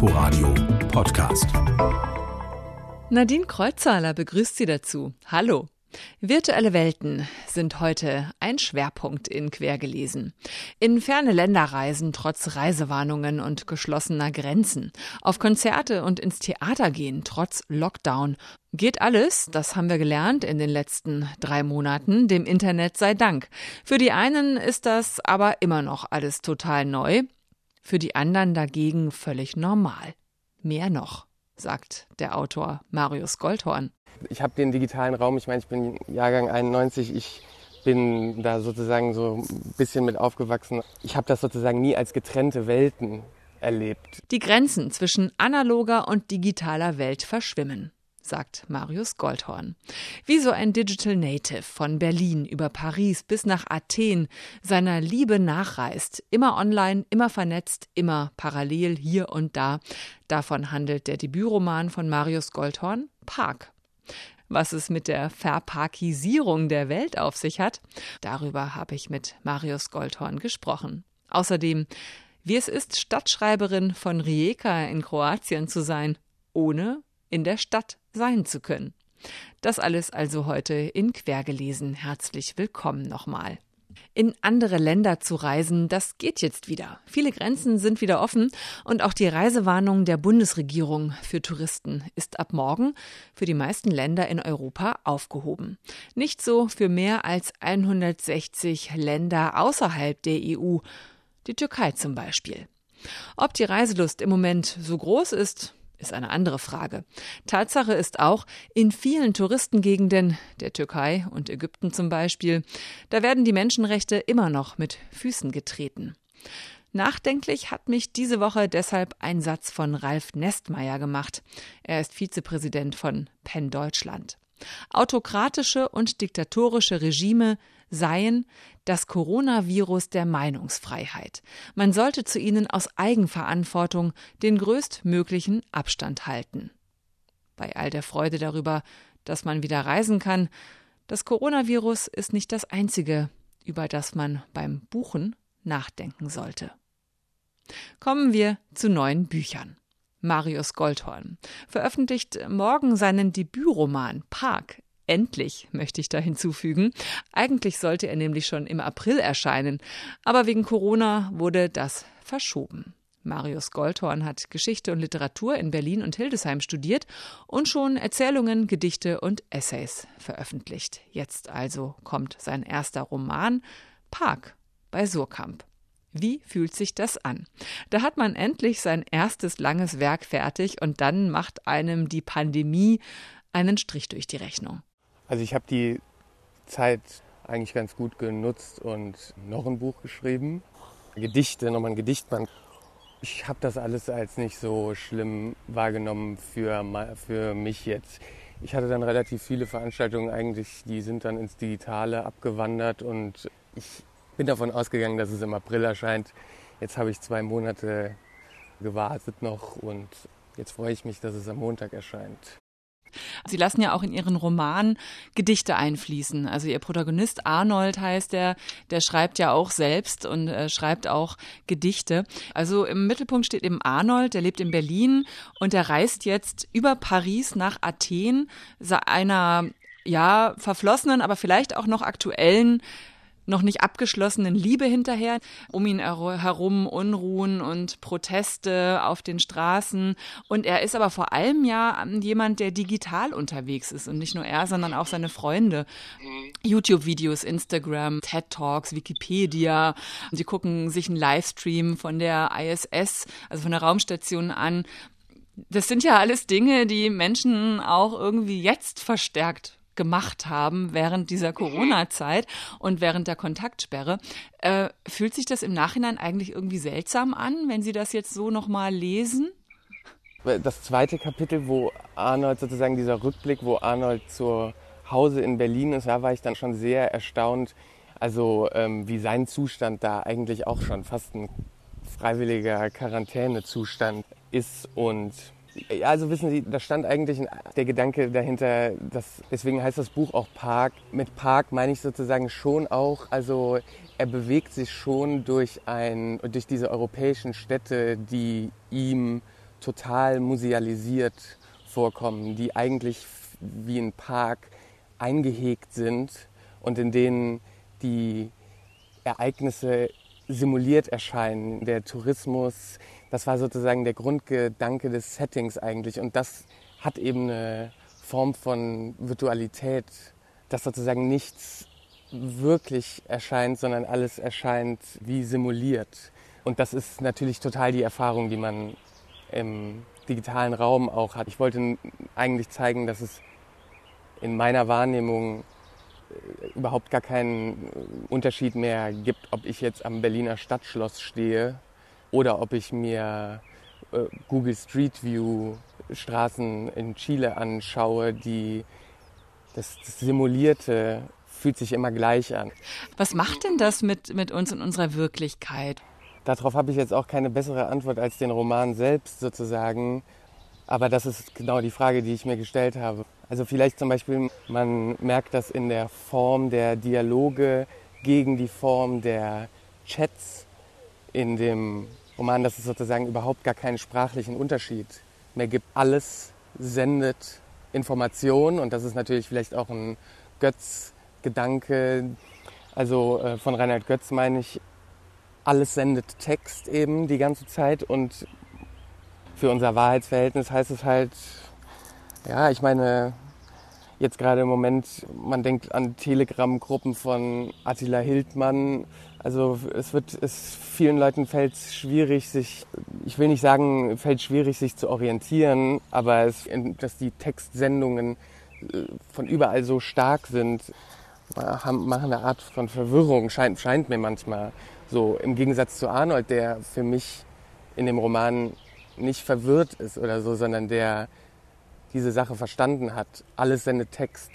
Inforadio Podcast. Nadine Kreuzzahler begrüßt Sie dazu. Hallo. Virtuelle Welten sind heute ein Schwerpunkt in Quergelesen. In ferne Länder reisen trotz Reisewarnungen und geschlossener Grenzen. Auf Konzerte und ins Theater gehen trotz Lockdown. Geht alles, das haben wir gelernt in den letzten drei Monaten, dem Internet sei Dank. Für die einen ist das aber immer noch alles total neu, für die anderen dagegen völlig normal. Mehr noch, sagt der Autor Marius Goldhorn. Ich habe den digitalen Raum, ich meine, ich bin Jahrgang 91, ich bin da sozusagen so ein bisschen mit aufgewachsen. Ich habe das sozusagen nie als getrennte Welten erlebt. Die Grenzen zwischen analoger und digitaler Welt verschwimmen sagt Marius Goldhorn. Wie so ein Digital Native von Berlin über Paris bis nach Athen seiner Liebe nachreist, immer online, immer vernetzt, immer parallel hier und da. Davon handelt der Debütroman von Marius Goldhorn, Park. Was es mit der Verparkisierung der Welt auf sich hat, darüber habe ich mit Marius Goldhorn gesprochen. Außerdem, wie es ist, Stadtschreiberin von Rijeka in Kroatien zu sein, ohne in der Stadt sein zu können. Das alles also heute in Quergelesen. Herzlich willkommen nochmal. In andere Länder zu reisen, das geht jetzt wieder. Viele Grenzen sind wieder offen und auch die Reisewarnung der Bundesregierung für Touristen ist ab morgen für die meisten Länder in Europa aufgehoben. Nicht so für mehr als 160 Länder außerhalb der EU, die Türkei zum Beispiel. Ob die Reiselust im Moment so groß ist, ist eine andere Frage. Tatsache ist auch, in vielen Touristengegenden der Türkei und Ägypten zum Beispiel, da werden die Menschenrechte immer noch mit Füßen getreten. Nachdenklich hat mich diese Woche deshalb ein Satz von Ralf Nestmeier gemacht. Er ist Vizepräsident von Penn Deutschland. Autokratische und diktatorische Regime seien das Coronavirus der Meinungsfreiheit. Man sollte zu ihnen aus Eigenverantwortung den größtmöglichen Abstand halten. Bei all der Freude darüber, dass man wieder reisen kann, das Coronavirus ist nicht das einzige, über das man beim Buchen nachdenken sollte. Kommen wir zu neuen Büchern. Marius Goldhorn veröffentlicht morgen seinen Debütroman Park Endlich, möchte ich da hinzufügen. Eigentlich sollte er nämlich schon im April erscheinen, aber wegen Corona wurde das verschoben. Marius Goldhorn hat Geschichte und Literatur in Berlin und Hildesheim studiert und schon Erzählungen, Gedichte und Essays veröffentlicht. Jetzt also kommt sein erster Roman Park bei Surkamp. Wie fühlt sich das an? Da hat man endlich sein erstes langes Werk fertig und dann macht einem die Pandemie einen Strich durch die Rechnung. Also ich habe die Zeit eigentlich ganz gut genutzt und noch ein Buch geschrieben. Gedichte, nochmal ein Gedichtband. Ich habe das alles als nicht so schlimm wahrgenommen für, für mich jetzt. Ich hatte dann relativ viele Veranstaltungen eigentlich, die sind dann ins Digitale abgewandert und ich bin davon ausgegangen, dass es im April erscheint. Jetzt habe ich zwei Monate gewartet noch und jetzt freue ich mich, dass es am Montag erscheint. Sie lassen ja auch in Ihren Roman Gedichte einfließen. Also Ihr Protagonist Arnold heißt der, der schreibt ja auch selbst und äh, schreibt auch Gedichte. Also im Mittelpunkt steht eben Arnold, der lebt in Berlin und der reist jetzt über Paris nach Athen, einer ja verflossenen, aber vielleicht auch noch aktuellen noch nicht abgeschlossenen Liebe hinterher. Um ihn herum Unruhen und Proteste auf den Straßen. Und er ist aber vor allem ja jemand, der digital unterwegs ist. Und nicht nur er, sondern auch seine Freunde. YouTube-Videos, Instagram, TED Talks, Wikipedia. Sie gucken sich einen Livestream von der ISS, also von der Raumstation an. Das sind ja alles Dinge, die Menschen auch irgendwie jetzt verstärkt gemacht haben während dieser Corona-Zeit und während der Kontaktsperre. Äh, fühlt sich das im Nachhinein eigentlich irgendwie seltsam an, wenn Sie das jetzt so nochmal lesen? Das zweite Kapitel, wo Arnold sozusagen dieser Rückblick, wo Arnold zu Hause in Berlin ist, da war ich dann schon sehr erstaunt, also ähm, wie sein Zustand da eigentlich auch schon fast ein freiwilliger Quarantänezustand ist und ja, also wissen Sie, da stand eigentlich der Gedanke dahinter, dass, deswegen heißt das Buch auch Park. Mit Park meine ich sozusagen schon auch, also er bewegt sich schon durch ein, durch diese europäischen Städte, die ihm total musealisiert vorkommen, die eigentlich wie ein Park eingehegt sind und in denen die Ereignisse simuliert erscheinen. Der Tourismus, das war sozusagen der Grundgedanke des Settings eigentlich. Und das hat eben eine Form von Virtualität, dass sozusagen nichts wirklich erscheint, sondern alles erscheint wie simuliert. Und das ist natürlich total die Erfahrung, die man im digitalen Raum auch hat. Ich wollte eigentlich zeigen, dass es in meiner Wahrnehmung überhaupt gar keinen Unterschied mehr gibt, ob ich jetzt am Berliner Stadtschloss stehe oder ob ich mir äh, Google Street View Straßen in Chile anschaue, die das, das Simulierte fühlt sich immer gleich an. Was macht denn das mit, mit uns in unserer Wirklichkeit? Darauf habe ich jetzt auch keine bessere Antwort als den Roman selbst sozusagen. Aber das ist genau die Frage, die ich mir gestellt habe. Also vielleicht zum Beispiel, man merkt das in der Form der Dialoge gegen die Form der Chats in dem Roman, dass es sozusagen überhaupt gar keinen sprachlichen Unterschied mehr gibt. Alles sendet Informationen und das ist natürlich vielleicht auch ein Götz-Gedanke. Also äh, von Reinhard Götz meine ich, alles sendet Text eben die ganze Zeit und für unser Wahrheitsverhältnis heißt es halt, ja, ich meine, jetzt gerade im Moment, man denkt an Telegram-Gruppen von Attila Hildmann. Also es wird, es vielen Leuten fällt schwierig, sich, ich will nicht sagen, fällt schwierig, sich zu orientieren, aber es, dass die Textsendungen äh, von überall so stark sind, machen eine Art von Verwirrung, scheint, scheint mir manchmal so. Im Gegensatz zu Arnold, der für mich in dem Roman nicht verwirrt ist oder so, sondern der diese Sache verstanden hat. Alles sendet Text.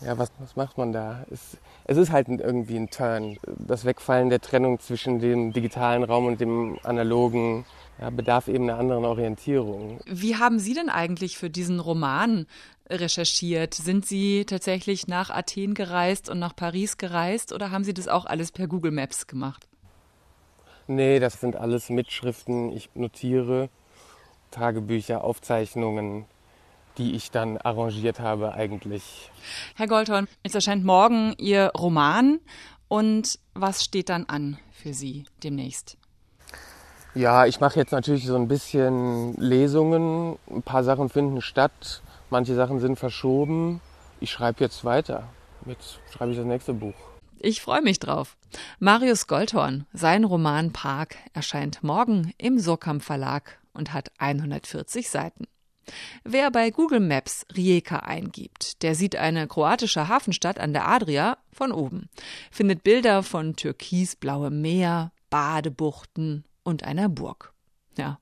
Ja, was, was macht man da? Es, es ist halt irgendwie ein Turn. Das Wegfallen der Trennung zwischen dem digitalen Raum und dem analogen ja, bedarf eben einer anderen Orientierung. Wie haben Sie denn eigentlich für diesen Roman recherchiert? Sind Sie tatsächlich nach Athen gereist und nach Paris gereist oder haben Sie das auch alles per Google Maps gemacht? Nee, das sind alles Mitschriften. Ich notiere Tagebücher, Aufzeichnungen, die ich dann arrangiert habe eigentlich. Herr Goldhorn, es erscheint morgen Ihr Roman und was steht dann an für Sie demnächst? Ja, ich mache jetzt natürlich so ein bisschen Lesungen. Ein paar Sachen finden statt, manche Sachen sind verschoben. Ich schreibe jetzt weiter. Jetzt schreibe ich das nächste Buch. Ich freue mich drauf. Marius Goldhorn, sein Roman Park erscheint morgen im Surkamp Verlag und hat 140 Seiten. Wer bei Google Maps Rijeka eingibt, der sieht eine kroatische Hafenstadt an der Adria von oben, findet Bilder von türkisblauem Meer, Badebuchten und einer Burg. Ja,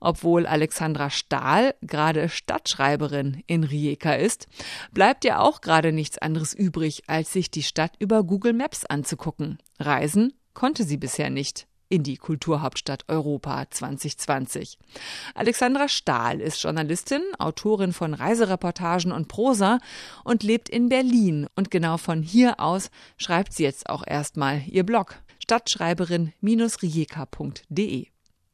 obwohl Alexandra Stahl gerade Stadtschreiberin in Rijeka ist, bleibt ihr auch gerade nichts anderes übrig, als sich die Stadt über Google Maps anzugucken. Reisen konnte sie bisher nicht in die Kulturhauptstadt Europa 2020. Alexandra Stahl ist Journalistin, Autorin von Reisereportagen und Prosa und lebt in Berlin. Und genau von hier aus schreibt sie jetzt auch erstmal ihr Blog stadtschreiberin-rijeka.de.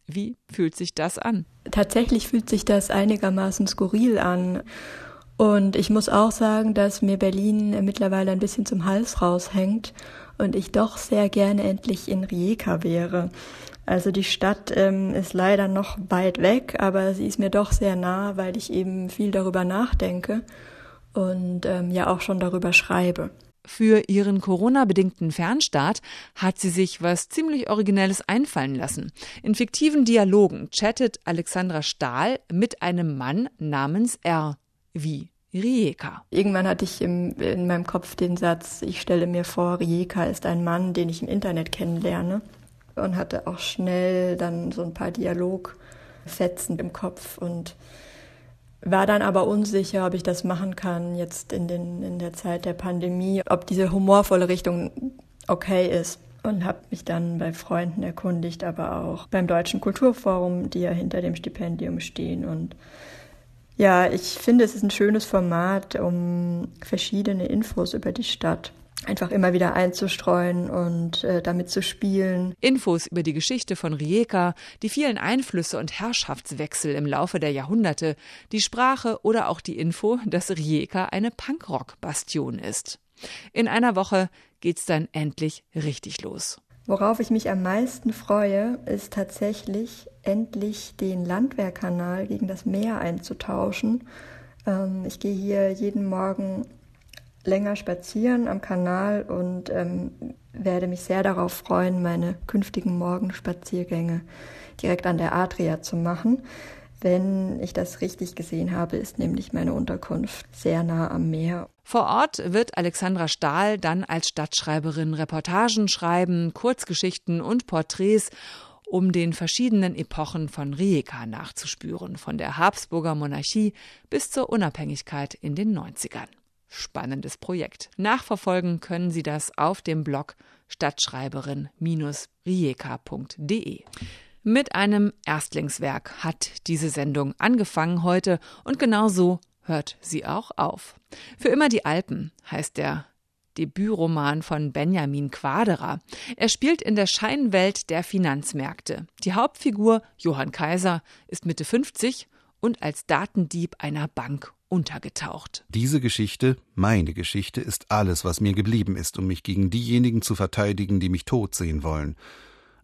Wie fühlt sich das an? Tatsächlich fühlt sich das einigermaßen skurril an. Und ich muss auch sagen, dass mir Berlin mittlerweile ein bisschen zum Hals raushängt und ich doch sehr gerne endlich in Rijeka wäre. Also die Stadt ähm, ist leider noch weit weg, aber sie ist mir doch sehr nah, weil ich eben viel darüber nachdenke und ähm, ja auch schon darüber schreibe. Für ihren Corona-bedingten Fernstart hat sie sich was ziemlich Originelles einfallen lassen. In fiktiven Dialogen chattet Alexandra Stahl mit einem Mann namens R. Wie Rijeka. Irgendwann hatte ich im, in meinem Kopf den Satz, ich stelle mir vor, Rijeka ist ein Mann, den ich im Internet kennenlerne. Und hatte auch schnell dann so ein paar Dialogfetzen im Kopf und war dann aber unsicher, ob ich das machen kann jetzt in, den, in der Zeit der Pandemie, ob diese humorvolle Richtung okay ist. Und habe mich dann bei Freunden erkundigt, aber auch beim Deutschen Kulturforum, die ja hinter dem Stipendium stehen und ja, ich finde, es ist ein schönes Format, um verschiedene Infos über die Stadt einfach immer wieder einzustreuen und äh, damit zu spielen. Infos über die Geschichte von Rijeka, die vielen Einflüsse und Herrschaftswechsel im Laufe der Jahrhunderte, die Sprache oder auch die Info, dass Rijeka eine Punkrock-Bastion ist. In einer Woche geht's dann endlich richtig los. Worauf ich mich am meisten freue, ist tatsächlich endlich den Landwehrkanal gegen das Meer einzutauschen. Ähm, ich gehe hier jeden Morgen länger spazieren am Kanal und ähm, werde mich sehr darauf freuen, meine künftigen Morgenspaziergänge direkt an der Adria zu machen. Wenn ich das richtig gesehen habe, ist nämlich meine Unterkunft sehr nah am Meer. Vor Ort wird Alexandra Stahl dann als Stadtschreiberin Reportagen schreiben, Kurzgeschichten und Porträts, um den verschiedenen Epochen von Rijeka nachzuspüren, von der Habsburger Monarchie bis zur Unabhängigkeit in den 90ern. Spannendes Projekt. Nachverfolgen können Sie das auf dem Blog stadtschreiberin-rijeka.de. Mit einem Erstlingswerk hat diese Sendung angefangen heute und genau so hört sie auch auf. Für immer die Alpen heißt der Debütroman von Benjamin Quaderer. Er spielt in der Scheinwelt der Finanzmärkte. Die Hauptfigur, Johann Kaiser, ist Mitte 50 und als Datendieb einer Bank untergetaucht. Diese Geschichte, meine Geschichte, ist alles, was mir geblieben ist, um mich gegen diejenigen zu verteidigen, die mich tot sehen wollen.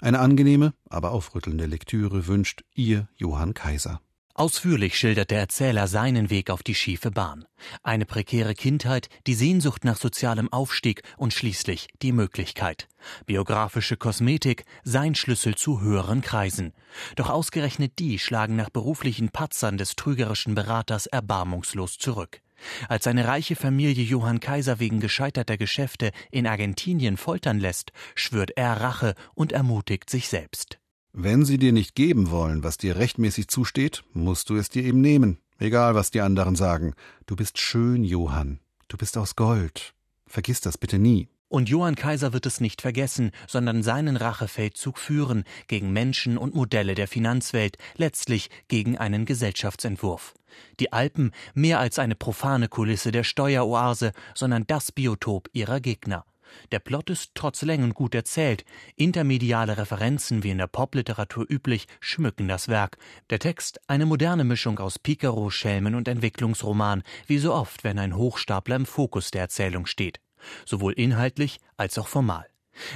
Eine angenehme, aber aufrüttelnde Lektüre wünscht ihr Johann Kaiser. Ausführlich schildert der Erzähler seinen Weg auf die schiefe Bahn. Eine prekäre Kindheit, die Sehnsucht nach sozialem Aufstieg und schließlich die Möglichkeit. Biografische Kosmetik, sein Schlüssel zu höheren Kreisen. Doch ausgerechnet die schlagen nach beruflichen Patzern des trügerischen Beraters erbarmungslos zurück. Als seine reiche Familie Johann Kaiser wegen gescheiterter Geschäfte in Argentinien foltern lässt, schwört er Rache und ermutigt sich selbst. Wenn sie dir nicht geben wollen, was dir rechtmäßig zusteht, musst du es dir eben nehmen, egal was die anderen sagen. Du bist schön, Johann. Du bist aus Gold. Vergiss das bitte nie. Und Johann Kaiser wird es nicht vergessen, sondern seinen Rachefeldzug führen gegen Menschen und Modelle der Finanzwelt, letztlich gegen einen Gesellschaftsentwurf. Die Alpen mehr als eine profane Kulisse der Steueroase, sondern das Biotop ihrer Gegner. Der Plot ist trotz Längen gut erzählt. Intermediale Referenzen, wie in der Popliteratur üblich, schmücken das Werk. Der Text eine moderne Mischung aus Picaro, Schelmen und Entwicklungsroman, wie so oft, wenn ein Hochstapler im Fokus der Erzählung steht sowohl inhaltlich als auch formal.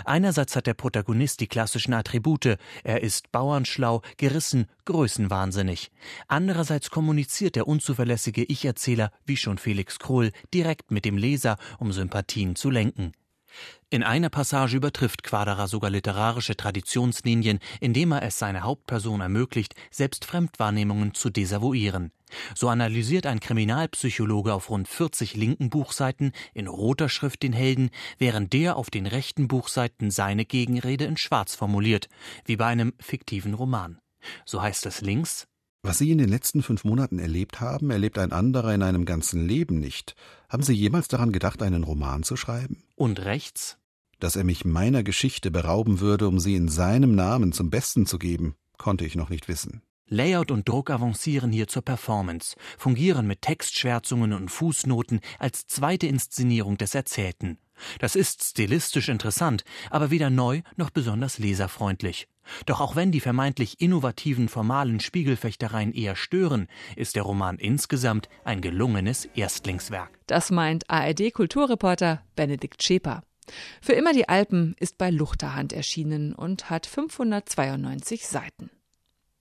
Einerseits hat der Protagonist die klassischen Attribute, er ist bauernschlau, gerissen, größenwahnsinnig. Andererseits kommuniziert der unzuverlässige Ich-Erzähler, wie schon Felix Krull, direkt mit dem Leser, um Sympathien zu lenken. In einer Passage übertrifft Quaderer sogar literarische Traditionslinien, indem er es seiner Hauptperson ermöglicht, selbst Fremdwahrnehmungen zu desavouieren. So analysiert ein Kriminalpsychologe auf rund 40 linken Buchseiten in roter Schrift den Helden, während der auf den rechten Buchseiten seine Gegenrede in schwarz formuliert, wie bei einem fiktiven Roman. So heißt es links was Sie in den letzten fünf Monaten erlebt haben, erlebt ein anderer in einem ganzen Leben nicht. Haben Sie jemals daran gedacht, einen Roman zu schreiben? Und rechts? Dass er mich meiner Geschichte berauben würde, um sie in seinem Namen zum Besten zu geben, konnte ich noch nicht wissen. Layout und Druck avancieren hier zur Performance, fungieren mit Textschwärzungen und Fußnoten als zweite Inszenierung des Erzählten. Das ist stilistisch interessant, aber weder neu noch besonders leserfreundlich. Doch auch wenn die vermeintlich innovativen formalen Spiegelfechtereien eher stören, ist der Roman insgesamt ein gelungenes Erstlingswerk. Das meint ARD-Kulturreporter Benedikt Scheper. Für immer die Alpen ist bei Luchterhand erschienen und hat 592 Seiten.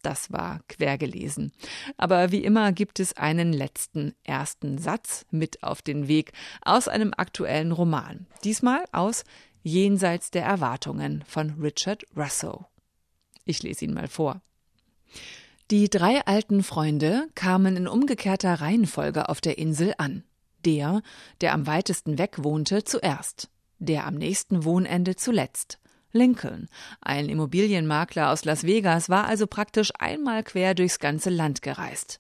Das war quer gelesen. Aber wie immer gibt es einen letzten ersten Satz mit auf den Weg aus einem aktuellen Roman. Diesmal aus Jenseits der Erwartungen von Richard Russo. Ich lese ihn mal vor. Die drei alten Freunde kamen in umgekehrter Reihenfolge auf der Insel an. Der, der am weitesten weg wohnte, zuerst, der am nächsten Wohnende zuletzt. Lincoln, ein Immobilienmakler aus Las Vegas, war also praktisch einmal quer durchs ganze Land gereist.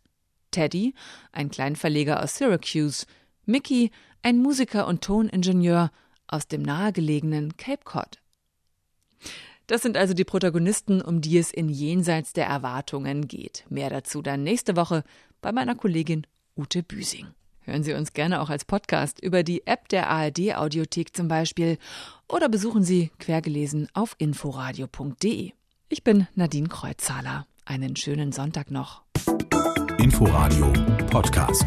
Teddy, ein Kleinverleger aus Syracuse, Mickey, ein Musiker und Toningenieur aus dem nahegelegenen Cape Cod. Das sind also die Protagonisten, um die es in Jenseits der Erwartungen geht. Mehr dazu dann nächste Woche bei meiner Kollegin Ute Büsing. Hören Sie uns gerne auch als Podcast über die App der ARD Audiothek zum Beispiel oder besuchen Sie quergelesen auf inforadio.de. Ich bin Nadine Kreuzzahler. Einen schönen Sonntag noch. Inforadio Podcast.